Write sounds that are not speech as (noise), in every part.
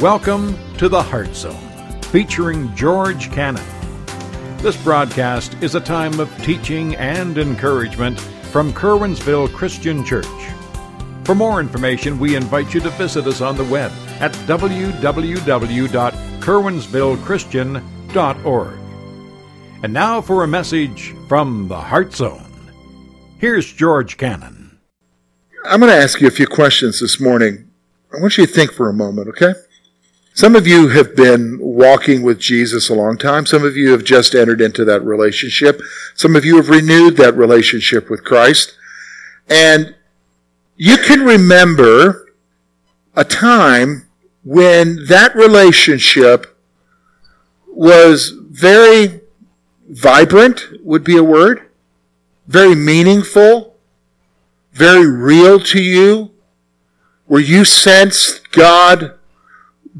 Welcome to the Heart Zone, featuring George Cannon. This broadcast is a time of teaching and encouragement from Curwensville Christian Church. For more information, we invite you to visit us on the web at www.curwensvillechristian.org. And now for a message from the Heart Zone. Here's George Cannon. I'm going to ask you a few questions this morning. I want you to think for a moment, okay? Some of you have been walking with Jesus a long time. Some of you have just entered into that relationship. Some of you have renewed that relationship with Christ. And you can remember a time when that relationship was very vibrant, would be a word, very meaningful, very real to you, where you sensed God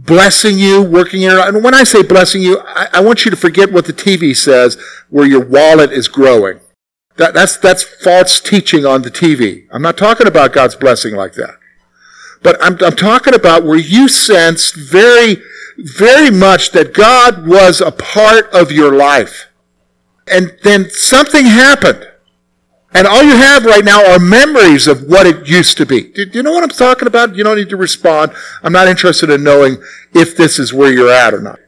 blessing you, working in And when I say blessing you, I, I, want you to forget what the TV says, where your wallet is growing. That, that's, that's false teaching on the TV. I'm not talking about God's blessing like that. But I'm, I'm talking about where you sensed very, very much that God was a part of your life. And then something happened. And all you have right now are memories of what it used to be. Do, you know what I'm talking about? You don't need to respond. I'm not interested in knowing if this is where you're at or not.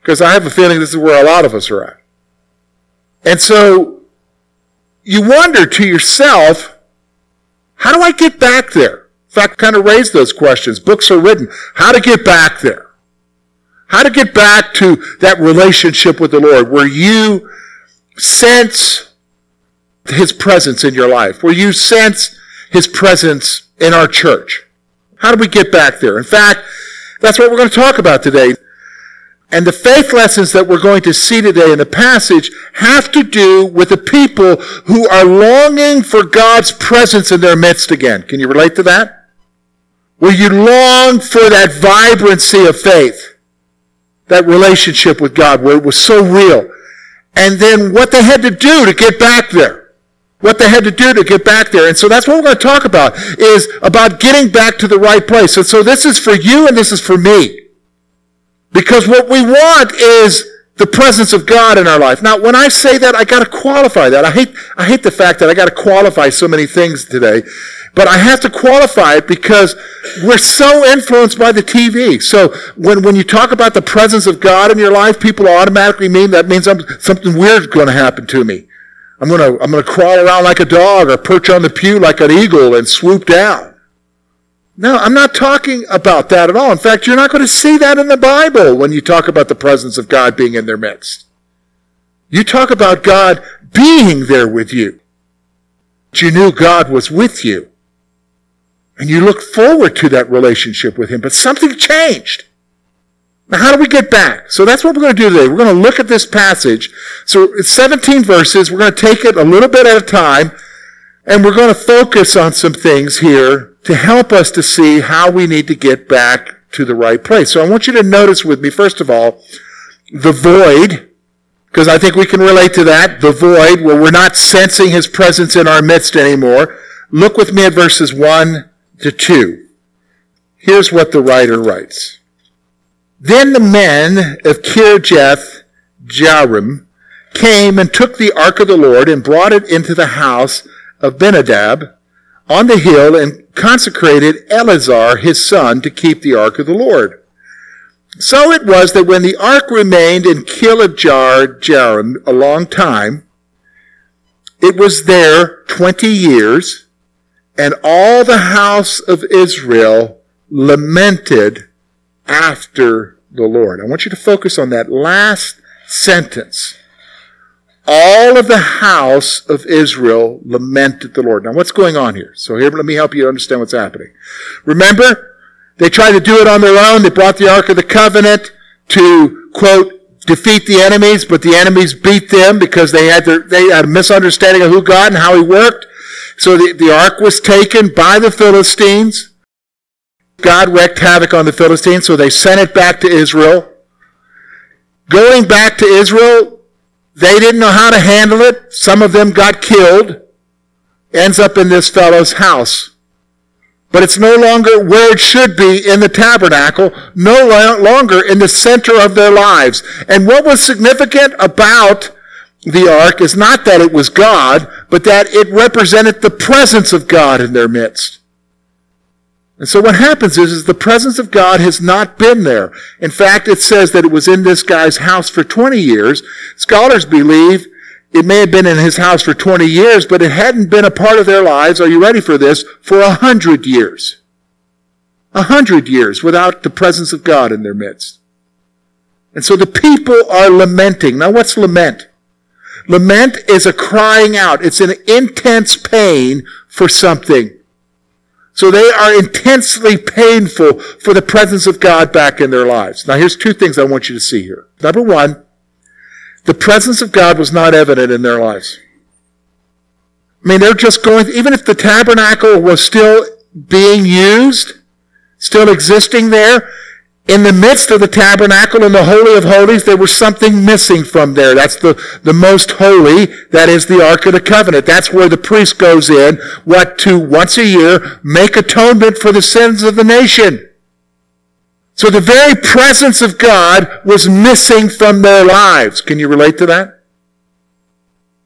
Because I have a feeling this is where a lot of us are at. And so you wonder to yourself, how do I get back there? In fact, kind of raise those questions. Books are written. How to get back there. How to get back to that relationship with the Lord where you sense his presence in your life, where you sense his presence in our church. How do we get back there? In fact, that's what we're going to talk about today. And the faith lessons that we're going to see today in the passage have to do with the people who are longing for God's presence in their midst again. Can you relate to that? Where you long for that vibrancy of faith, that relationship with God where it was so real. And then what they had to do to get back there what they had to do to get back there. And so that's what we're going to talk about is about getting back to the right place. And so this is for you and this is for me. Because what we want is the presence of God in our life. Now, when I say that, I got to qualify that. I hate, I hate the fact that I got to qualify so many things today, but I have to qualify it because we're so influenced by the TV. So when, when you talk about the presence of God in your life, people automatically mean that means something weird is going to happen to me. I'm going to, I'm going to crawl around like a dog or perch on the pew like an eagle and swoop down. No, I'm not talking about that at all. In fact, you're not going to see that in the Bible when you talk about the presence of God being in their midst. You talk about God being there with you. But you knew God was with you. And you look forward to that relationship with Him, but something changed. Now, how do we get back? So that's what we're going to do today. We're going to look at this passage. So it's 17 verses. We're going to take it a little bit at a time, and we're going to focus on some things here to help us to see how we need to get back to the right place. So I want you to notice with me, first of all, the void, because I think we can relate to that, the void where we're not sensing his presence in our midst anymore. Look with me at verses 1 to 2. Here's what the writer writes. Then the men of Kirjath Jearim came and took the ark of the Lord and brought it into the house of Benadab on the hill and consecrated Eleazar his son to keep the ark of the Lord. So it was that when the ark remained in Kirjath Jearim a long time, it was there twenty years, and all the house of Israel lamented after the Lord. I want you to focus on that last sentence. All of the house of Israel lamented the Lord. Now what's going on here? So here, let me help you understand what's happening. Remember, they tried to do it on their own. They brought the Ark of the Covenant to, quote, defeat the enemies, but the enemies beat them because they had their, they had a misunderstanding of who God and how He worked. So the, the Ark was taken by the Philistines. God wreaked havoc on the Philistines, so they sent it back to Israel. Going back to Israel, they didn't know how to handle it. Some of them got killed. Ends up in this fellow's house. but it's no longer where it should be in the tabernacle, no longer in the center of their lives. And what was significant about the ark is not that it was God, but that it represented the presence of God in their midst. And so what happens is, is the presence of God has not been there. In fact, it says that it was in this guy's house for 20 years. Scholars believe it may have been in his house for 20 years, but it hadn't been a part of their lives, are you ready for this, for a hundred years. A hundred years without the presence of God in their midst. And so the people are lamenting. Now what's lament? Lament is a crying out. It's an intense pain for something. So they are intensely painful for the presence of God back in their lives. Now here's two things I want you to see here. Number one, the presence of God was not evident in their lives. I mean, they're just going, even if the tabernacle was still being used, still existing there, in the midst of the tabernacle in the Holy of Holies, there was something missing from there. That's the, the most holy. That is the Ark of the Covenant. That's where the priest goes in, what, to once a year make atonement for the sins of the nation. So the very presence of God was missing from their lives. Can you relate to that?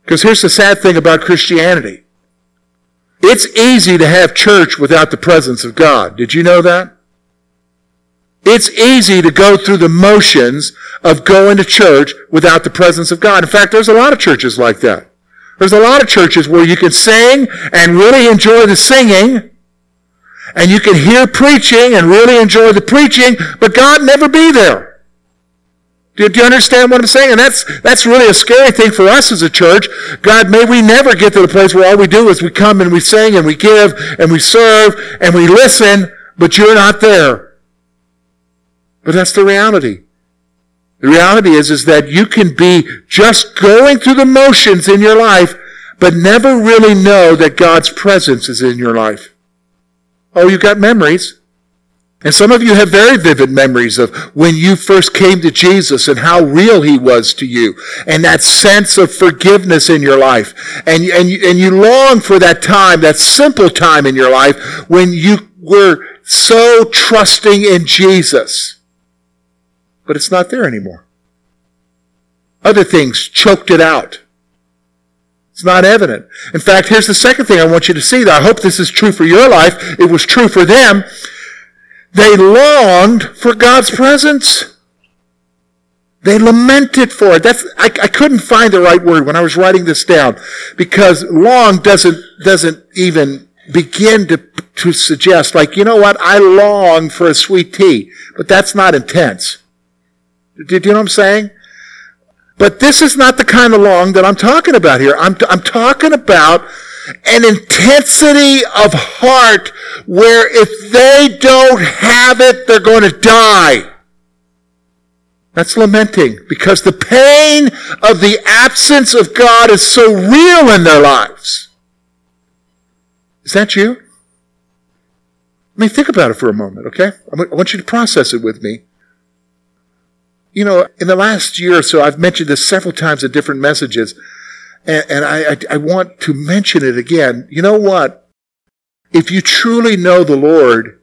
Because here's the sad thing about Christianity. It's easy to have church without the presence of God. Did you know that? It's easy to go through the motions of going to church without the presence of God. In fact, there's a lot of churches like that. There's a lot of churches where you can sing and really enjoy the singing, and you can hear preaching and really enjoy the preaching, but God never be there. Do, you understand what I'm saying? And that's, that's really a scary thing for us as a church. God, may we never get to the place where all we do is we come and we sing and we give and we serve and we listen, but you're not there. But that's the reality. The reality is, is that you can be just going through the motions in your life, but never really know that God's presence is in your life. Oh, you've got memories. And some of you have very vivid memories of when you first came to Jesus and how real he was to you and that sense of forgiveness in your life. And, and, and you long for that time, that simple time in your life when you were so trusting in Jesus but it's not there anymore. Other things choked it out. It's not evident. In fact, here's the second thing I want you to see. I hope this is true for your life. It was true for them. They longed for God's presence. They lamented for it. That's, I, I couldn't find the right word when I was writing this down because long doesn't, doesn't even begin to, to suggest like, you know what? I long for a sweet tea, but that's not intense. Do you know what I'm saying? But this is not the kind of long that I'm talking about here. I'm, I'm talking about an intensity of heart where if they don't have it, they're going to die. That's lamenting because the pain of the absence of God is so real in their lives. Is that you? I mean, think about it for a moment, okay? I want you to process it with me. You know, in the last year or so, I've mentioned this several times in different messages, and, and I, I, I want to mention it again. You know what? If you truly know the Lord,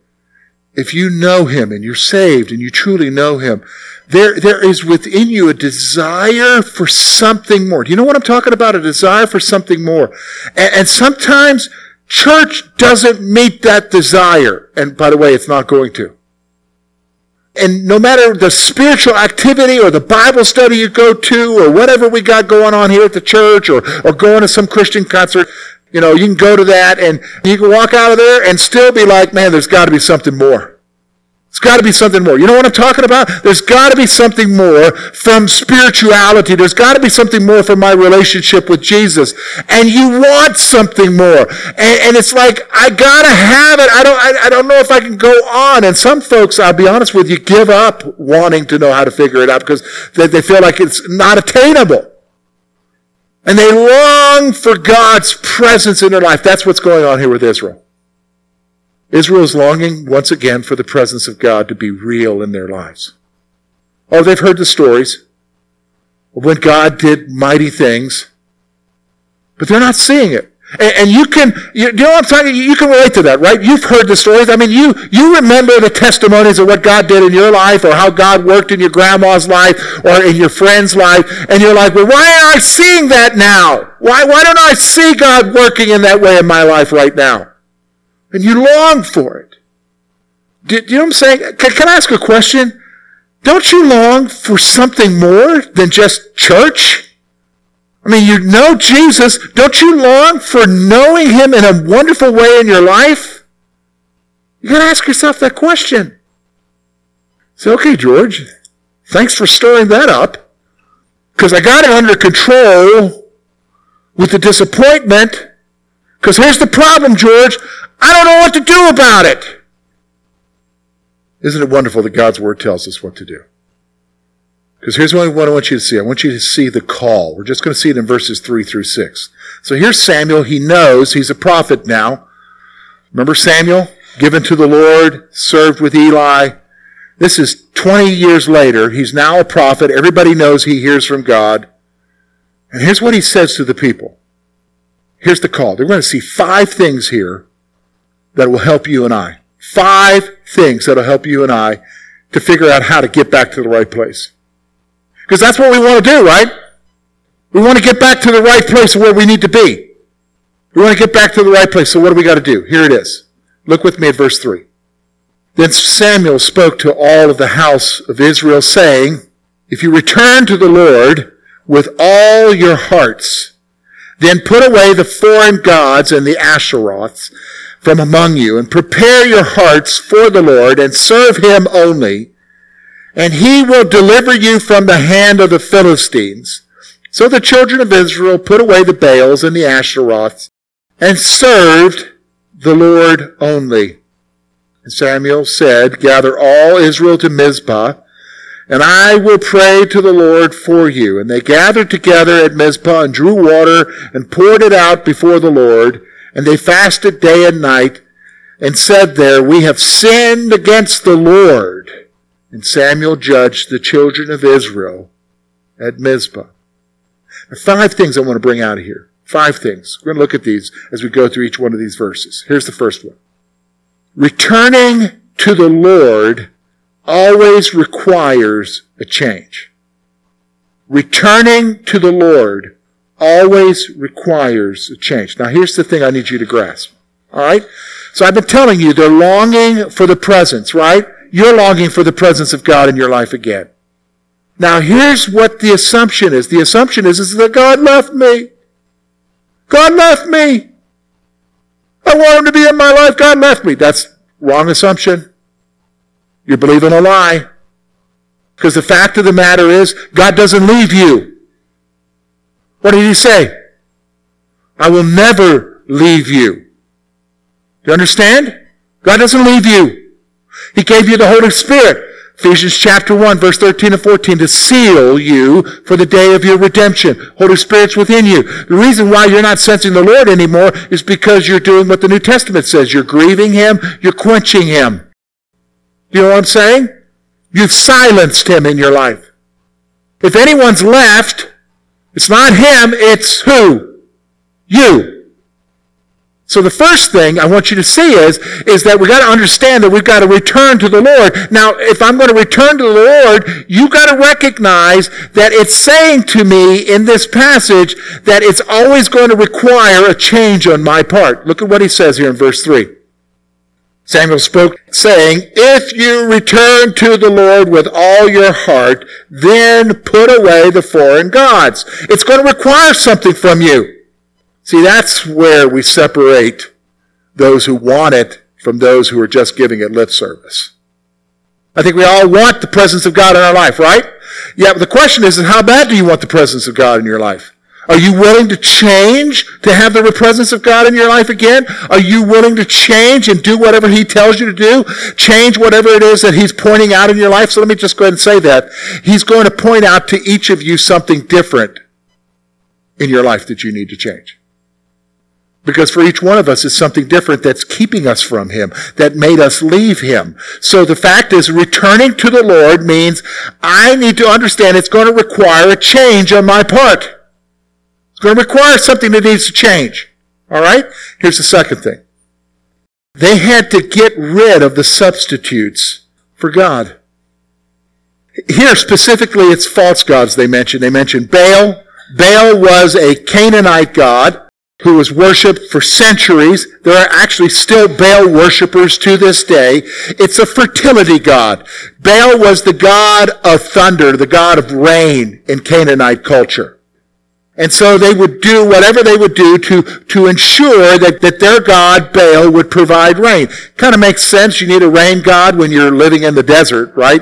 if you know Him and you're saved and you truly know Him, there, there is within you a desire for something more. Do you know what I'm talking about? A desire for something more. And, and sometimes church doesn't meet that desire. And by the way, it's not going to and no matter the spiritual activity or the Bible study you go to or whatever we got going on here at the church or, or going to some Christian concert, you know, you can go to that and you can walk out of there and still be like, man, there's got to be something more. It's got to be something more. You know what I'm talking about? There's got to be something more from spirituality. There's got to be something more from my relationship with Jesus. And you want something more. And, and it's like, I got to have it. I don't, I, I don't know if I can go on. And some folks, I'll be honest with you, give up wanting to know how to figure it out because they, they feel like it's not attainable. And they long for God's presence in their life. That's what's going on here with Israel. Israel is longing once again for the presence of God to be real in their lives. Oh, they've heard the stories of when God did mighty things, but they're not seeing it. And, and you can, you, you, know what I'm talking? You can relate to that, right? You've heard the stories. I mean, you, you remember the testimonies of what God did in your life or how God worked in your grandma's life or in your friend's life. And you're like, well, why am I seeing that now? Why, why don't I see God working in that way in my life right now? And you long for it. Do, do you know what I'm saying? Can, can I ask a question? Don't you long for something more than just church? I mean, you know Jesus. Don't you long for knowing him in a wonderful way in your life? You got to ask yourself that question. Say, okay, George, thanks for stirring that up. Because I got it under control with the disappointment. Because here's the problem, George. I don't know what to do about it. Isn't it wonderful that God's Word tells us what to do? Because here's what I want you to see. I want you to see the call. We're just going to see it in verses 3 through 6. So here's Samuel. He knows he's a prophet now. Remember Samuel? Given to the Lord, served with Eli. This is 20 years later. He's now a prophet. Everybody knows he hears from God. And here's what he says to the people. Here's the call. They're going to see five things here that will help you and I. Five things that will help you and I to figure out how to get back to the right place. Because that's what we want to do, right? We want to get back to the right place where we need to be. We want to get back to the right place. So what do we got to do? Here it is. Look with me at verse 3. Then Samuel spoke to all of the house of Israel, saying, If you return to the Lord with all your hearts, then put away the foreign gods and the Asheroths from among you, and prepare your hearts for the Lord, and serve him only, and he will deliver you from the hand of the Philistines. So the children of Israel put away the Baals and the Asheroths and served the Lord only. And Samuel said, Gather all Israel to Mizpah, and I will pray to the Lord for you. And they gathered together at Mizpah and drew water and poured it out before the Lord. And they fasted day and night and said there, We have sinned against the Lord. And Samuel judged the children of Israel at Mizpah. five things I want to bring out of here. Five things. We're going to look at these as we go through each one of these verses. Here's the first one. Returning to the Lord always requires a change. Returning to the Lord always requires a change. Now here's the thing I need you to grasp. Alright? So I've been telling you, they're longing for the presence, right? you're longing for the presence of God in your life again. Now here's what the assumption is. The assumption is, is that God left me. God left me. I want him to be in my life. God left me. That's wrong assumption. You're believing a lie. Because the fact of the matter is, God doesn't leave you. What did he say? I will never leave you. Do you understand? God doesn't leave you. He gave you the Holy Spirit. Ephesians chapter 1 verse 13 and 14 to seal you for the day of your redemption. Holy Spirit's within you. The reason why you're not sensing the Lord anymore is because you're doing what the New Testament says. You're grieving Him. You're quenching Him. You know what I'm saying? You've silenced Him in your life. If anyone's left, it's not Him, it's who? You. So the first thing I want you to see is, is that we've got to understand that we've got to return to the Lord. Now, if I'm going to return to the Lord, you've got to recognize that it's saying to me in this passage that it's always going to require a change on my part. Look at what he says here in verse 3. Samuel spoke saying, If you return to the Lord with all your heart, then put away the foreign gods. It's going to require something from you. See, that's where we separate those who want it from those who are just giving it lip service. I think we all want the presence of God in our life, right? Yeah, but the question is, how bad do you want the presence of God in your life? Are you willing to change to have the presence of God in your life again? Are you willing to change and do whatever He tells you to do? Change whatever it is that He's pointing out in your life? So let me just go ahead and say that. He's going to point out to each of you something different in your life that you need to change. Because for each one of us it's something different that's keeping us from Him, that made us leave Him. So the fact is, returning to the Lord means I need to understand it's going to require a change on my part. It's going to require something that needs to change. All right? Here's the second thing. They had to get rid of the substitutes for God. Here specifically it's false gods they mention. They mention Baal. Baal was a Canaanite god who was worshipped for centuries. There are actually still Baal worshippers to this day. It's a fertility god. Baal was the god of thunder, the god of rain in Canaanite culture. And so they would do whatever they would do to, to ensure that, that their god, Baal, would provide rain. Kind of makes sense. You need a rain god when you're living in the desert, right?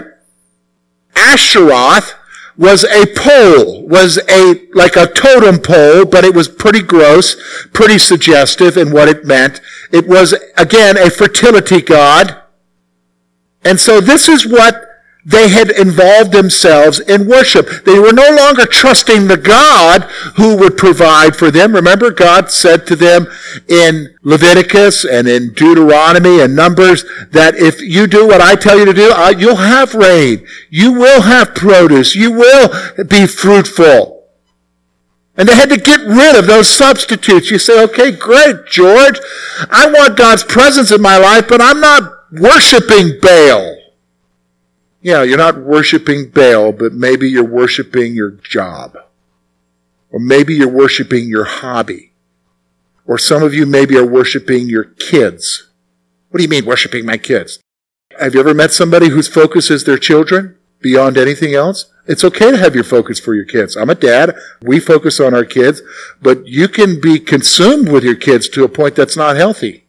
Asheroth was a pole, was a, like a totem pole, but it was pretty gross, pretty suggestive in what it meant. It was, again, a fertility god. And so this is what they had involved themselves in worship. They were no longer trusting the God who would provide for them. Remember, God said to them in Leviticus and in Deuteronomy and Numbers that if you do what I tell you to do, you'll have rain. You will have produce. You will be fruitful. And they had to get rid of those substitutes. You say, okay, great, George. I want God's presence in my life, but I'm not worshiping Baal. Yeah, you're not worshiping Baal, but maybe you're worshiping your job. Or maybe you're worshiping your hobby. Or some of you maybe are worshiping your kids. What do you mean worshiping my kids? Have you ever met somebody whose focus is their children beyond anything else? It's okay to have your focus for your kids. I'm a dad. We focus on our kids, but you can be consumed with your kids to a point that's not healthy.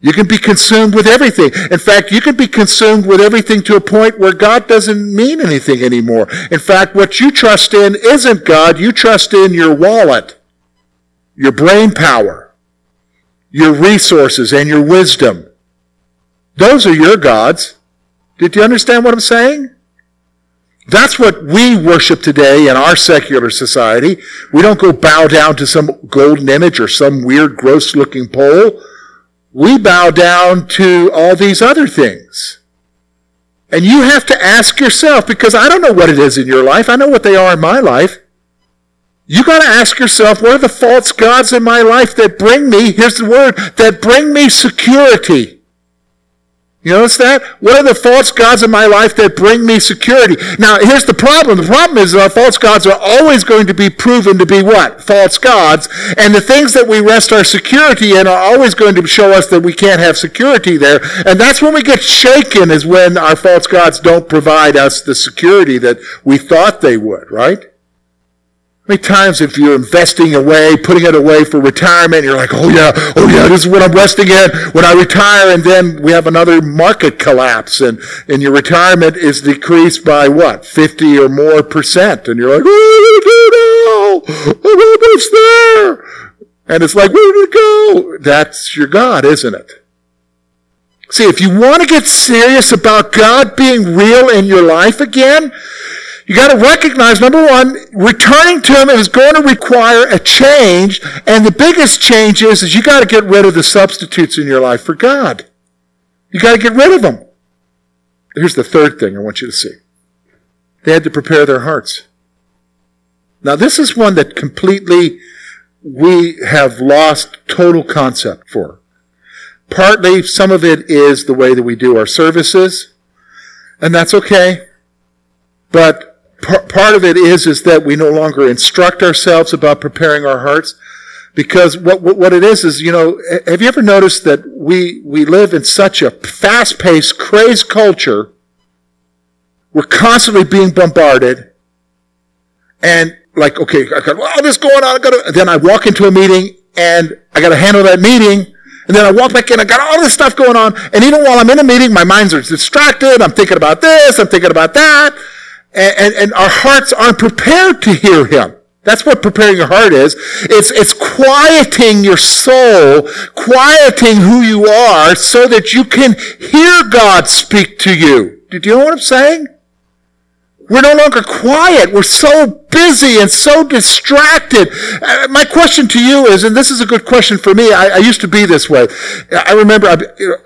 You can be consumed with everything. In fact, you can be consumed with everything to a point where God doesn't mean anything anymore. In fact, what you trust in isn't God. You trust in your wallet, your brain power, your resources, and your wisdom. Those are your gods. Did you understand what I'm saying? That's what we worship today in our secular society. We don't go bow down to some golden image or some weird, gross looking pole we bow down to all these other things. And you have to ask yourself, because I don't know what it is in your life. I know what they are in my life. You got to ask yourself, what are the false gods in my life that bring me, here's the word, that bring me security? You notice that? What are the false gods in my life that bring me security? Now, here's the problem. The problem is that false gods are always going to be proven to be what? False gods. And the things that we rest our security in are always going to show us that we can't have security there. And that's when we get shaken is when our false gods don't provide us the security that we thought they would, right? Many times if you're investing away, putting it away for retirement, you're like, oh yeah, oh yeah, this is what I'm resting in when I retire, and then we have another market collapse, and, and your retirement is decreased by what, 50 or more percent, and you're like, oh, no, I'm almost there. And it's like, where did it go? That's your God, isn't it? See, if you want to get serious about God being real in your life again, you got to recognize, number one, returning to Him is going to require a change. And the biggest change is, is you got to get rid of the substitutes in your life for God. You got to get rid of them. Here's the third thing I want you to see. They had to prepare their hearts. Now this is one that completely we have lost total concept for. Partly, some of it is the way that we do our services, and that's okay. But part of it is is that we no longer instruct ourselves about preparing our hearts because what, what, it is is you know have you ever noticed that we we live in such a fast-paced crazed culture? We're constantly being bombarded and like okay i got all this going on i got then i walk into a meeting and i got to handle that meeting and then I walk back in, I got all this stuff going on, and even while I'm in a meeting, my mind's distracted, I'm thinking about this, I'm thinking about that, and, and, and our hearts aren't prepared to hear Him. That's what preparing your heart is. It's, it's quieting your soul, quieting who you are so that you can hear God speak to you. Do you know what I'm saying? We're no longer quiet. We're so busy and so distracted. Uh, my question to you is, and this is a good question for me. I, I used to be this way. I remember, I,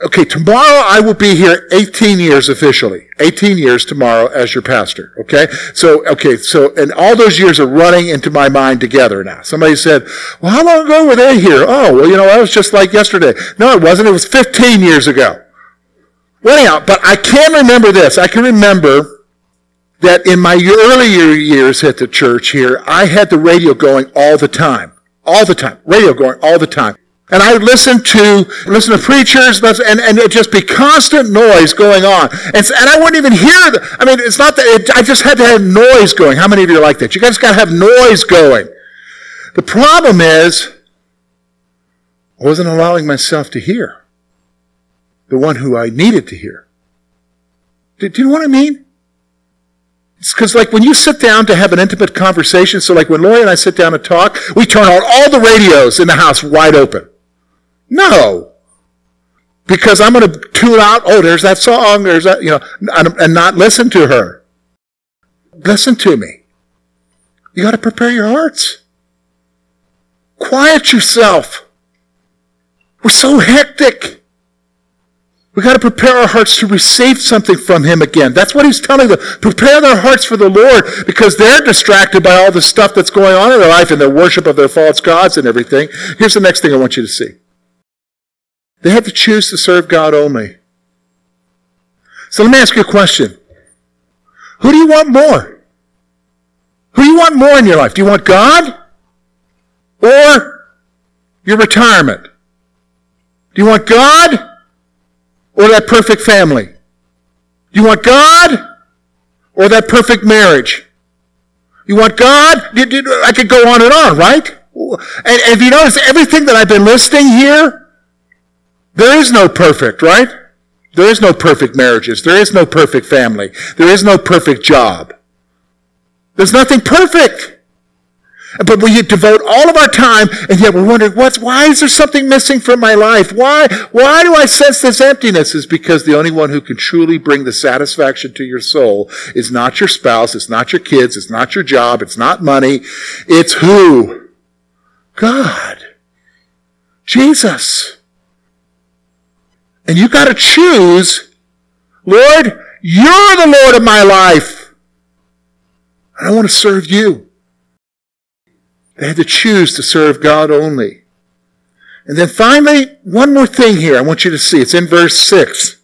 okay, tomorrow I will be here 18 years officially. 18 years tomorrow as your pastor. Okay? So, okay, so, and all those years are running into my mind together now. Somebody said, well, how long ago were they here? Oh, well, you know, that was just like yesterday. No, it wasn't. It was 15 years ago. Well, anyhow, but I can remember this. I can remember that in my earlier years at the church here, I had the radio going all the time. All the time. Radio going all the time. And I would listen to, listen to preachers, and, and it'd just be constant noise going on. And, and I wouldn't even hear the, I mean, it's not that, it, I just had to have noise going. How many of you are like that? You guys gotta have noise going. The problem is, I wasn't allowing myself to hear the one who I needed to hear. Do, do you know what I mean? Because like when you sit down to have an intimate conversation, so like when Lori and I sit down to talk, we turn on all the radios in the house wide open. No. Because I'm going to tune out, oh, there's that song, there's that, you know, and not listen to her. Listen to me. You got to prepare your hearts. Quiet yourself. We're so hectic. We got to prepare our hearts to receive something from Him again. That's what He's telling them. Prepare their hearts for the Lord because they're distracted by all the stuff that's going on in their life and their worship of their false gods and everything. Here's the next thing I want you to see. They have to choose to serve God only. So let me ask you a question. Who do you want more? Who do you want more in your life? Do you want God? Or your retirement? Do you want God? Or that perfect family? You want God or that perfect marriage? You want God? I could go on and on, right? And if you notice everything that I've been listing here, there is no perfect, right? There is no perfect marriages. There is no perfect family. There is no perfect job. There's nothing perfect. But we devote all of our time, and yet we're wondering, what's, why is there something missing from my life? Why, why do I sense this emptiness? Is because the only one who can truly bring the satisfaction to your soul is not your spouse, it's not your kids, it's not your job, it's not money. It's who? God. Jesus. And you gotta choose, Lord, you're the Lord of my life. And I want to serve you. They had to choose to serve God only. And then finally, one more thing here I want you to see. It's in verse 6.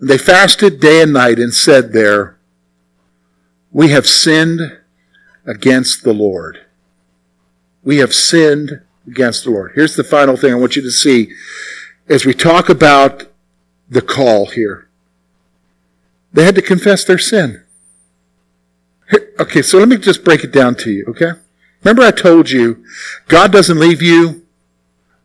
They fasted day and night and said there, We have sinned against the Lord. We have sinned against the Lord. Here's the final thing I want you to see as we talk about the call here. They had to confess their sin. Okay, so let me just break it down to you, okay? Remember I told you, God doesn't leave you.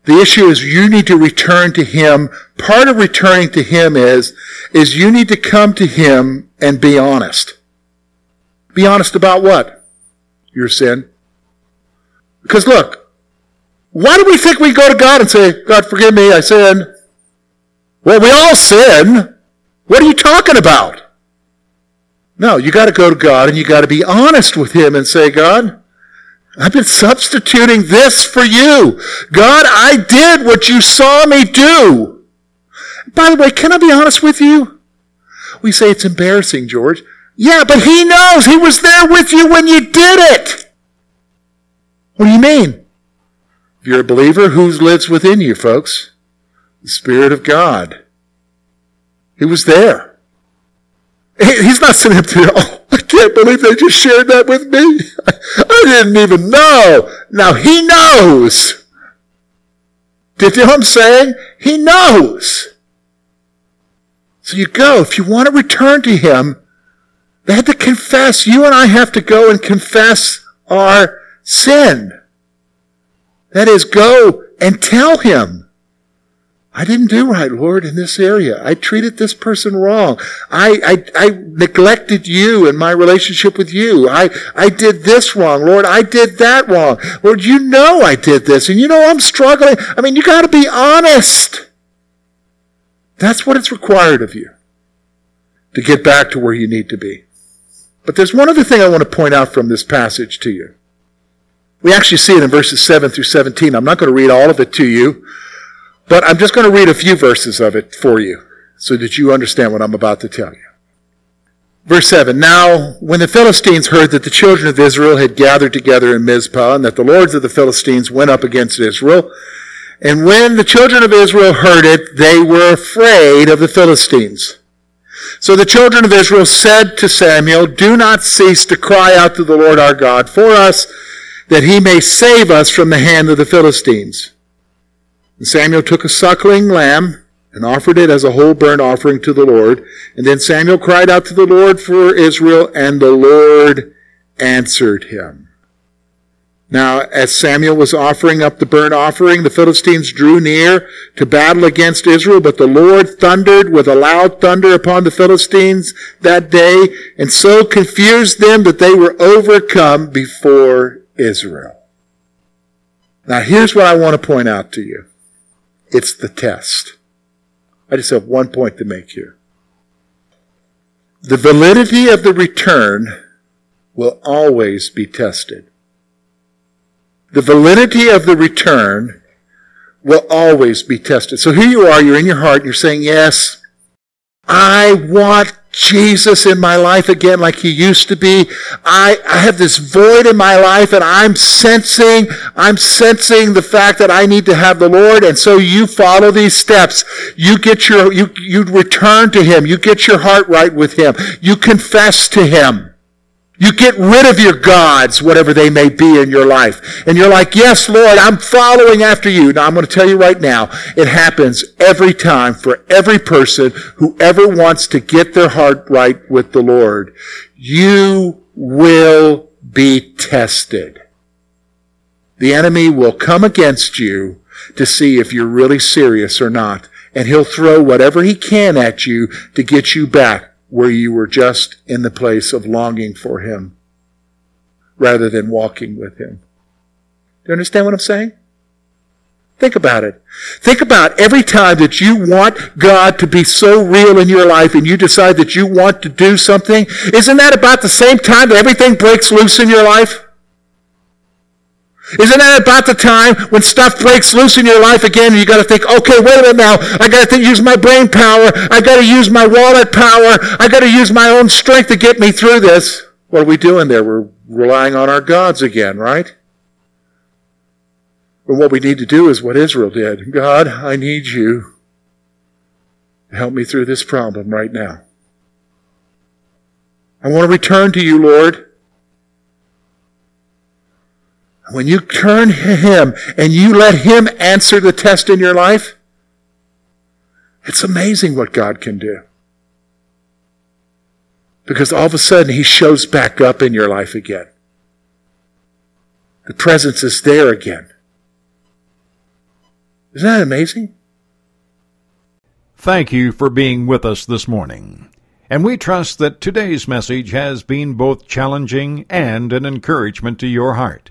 The issue is you need to return to Him. Part of returning to Him is, is you need to come to Him and be honest. Be honest about what? Your sin. Because look, why do we think we go to God and say, God forgive me, I sinned? Well, we all sin. What are you talking about? No, you gotta go to God and you gotta be honest with Him and say, God, I've been substituting this for you. God, I did what you saw me do. By the way, can I be honest with you? We say it's embarrassing, George. Yeah, but he knows he was there with you when you did it. What do you mean? If you're a believer, who lives within you, folks? The Spirit of God. He was there. He's not sitting up there, (laughs) oh, can't believe they just shared that with me. (laughs) I didn't even know. Now he knows. Did you know what I'm saying? He knows. So you go. If you want to return to him, they have to confess. You and I have to go and confess our sin. That is, go and tell him. I didn't do right, Lord, in this area. I treated this person wrong. I, I, I neglected you and my relationship with you. I, I did this wrong, Lord. I did that wrong. Lord, you know I did this and you know I'm struggling. I mean, you gotta be honest. That's what it's required of you to get back to where you need to be. But there's one other thing I want to point out from this passage to you. We actually see it in verses 7 through 17. I'm not going to read all of it to you, but I'm just going to read a few verses of it for you so that you understand what I'm about to tell you. Verse 7 Now, when the Philistines heard that the children of Israel had gathered together in Mizpah, and that the lords of the Philistines went up against Israel, and when the children of Israel heard it, they were afraid of the Philistines. So the children of Israel said to Samuel, Do not cease to cry out to the Lord our God for us, that he may save us from the hand of the Philistines. And Samuel took a suckling lamb and offered it as a whole burnt offering to the Lord. And then Samuel cried out to the Lord for Israel, and the Lord answered him. Now, as Samuel was offering up the burnt offering, the Philistines drew near to battle against Israel, but the Lord thundered with a loud thunder upon the Philistines that day, and so confused them that they were overcome before Israel. Now, here's what I want to point out to you. It's the test. I just have one point to make here. The validity of the return will always be tested. The validity of the return will always be tested. So here you are, you're in your heart, you're saying, yes, I want Jesus in my life again like he used to be. I, I have this void in my life and I'm sensing, I'm sensing the fact that I need to have the Lord. And so you follow these steps. You get your, you, you return to him. You get your heart right with him. You confess to him. You get rid of your gods, whatever they may be in your life. And you're like, yes, Lord, I'm following after you. Now I'm going to tell you right now, it happens every time for every person who ever wants to get their heart right with the Lord. You will be tested. The enemy will come against you to see if you're really serious or not. And he'll throw whatever he can at you to get you back where you were just in the place of longing for Him rather than walking with Him. Do you understand what I'm saying? Think about it. Think about every time that you want God to be so real in your life and you decide that you want to do something. Isn't that about the same time that everything breaks loose in your life? Isn't that about the time when stuff breaks loose in your life again and you got to think, okay, wait a minute now. I got to use my brain power. I got to use my wallet power. I got to use my own strength to get me through this. What are we doing there? We're relying on our gods again, right? But what we need to do is what Israel did. God, I need you to help me through this problem right now. I want to return to you, Lord. When you turn to Him and you let Him answer the test in your life, it's amazing what God can do. Because all of a sudden He shows back up in your life again. The presence is there again. Isn't that amazing? Thank you for being with us this morning. And we trust that today's message has been both challenging and an encouragement to your heart.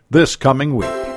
this coming week.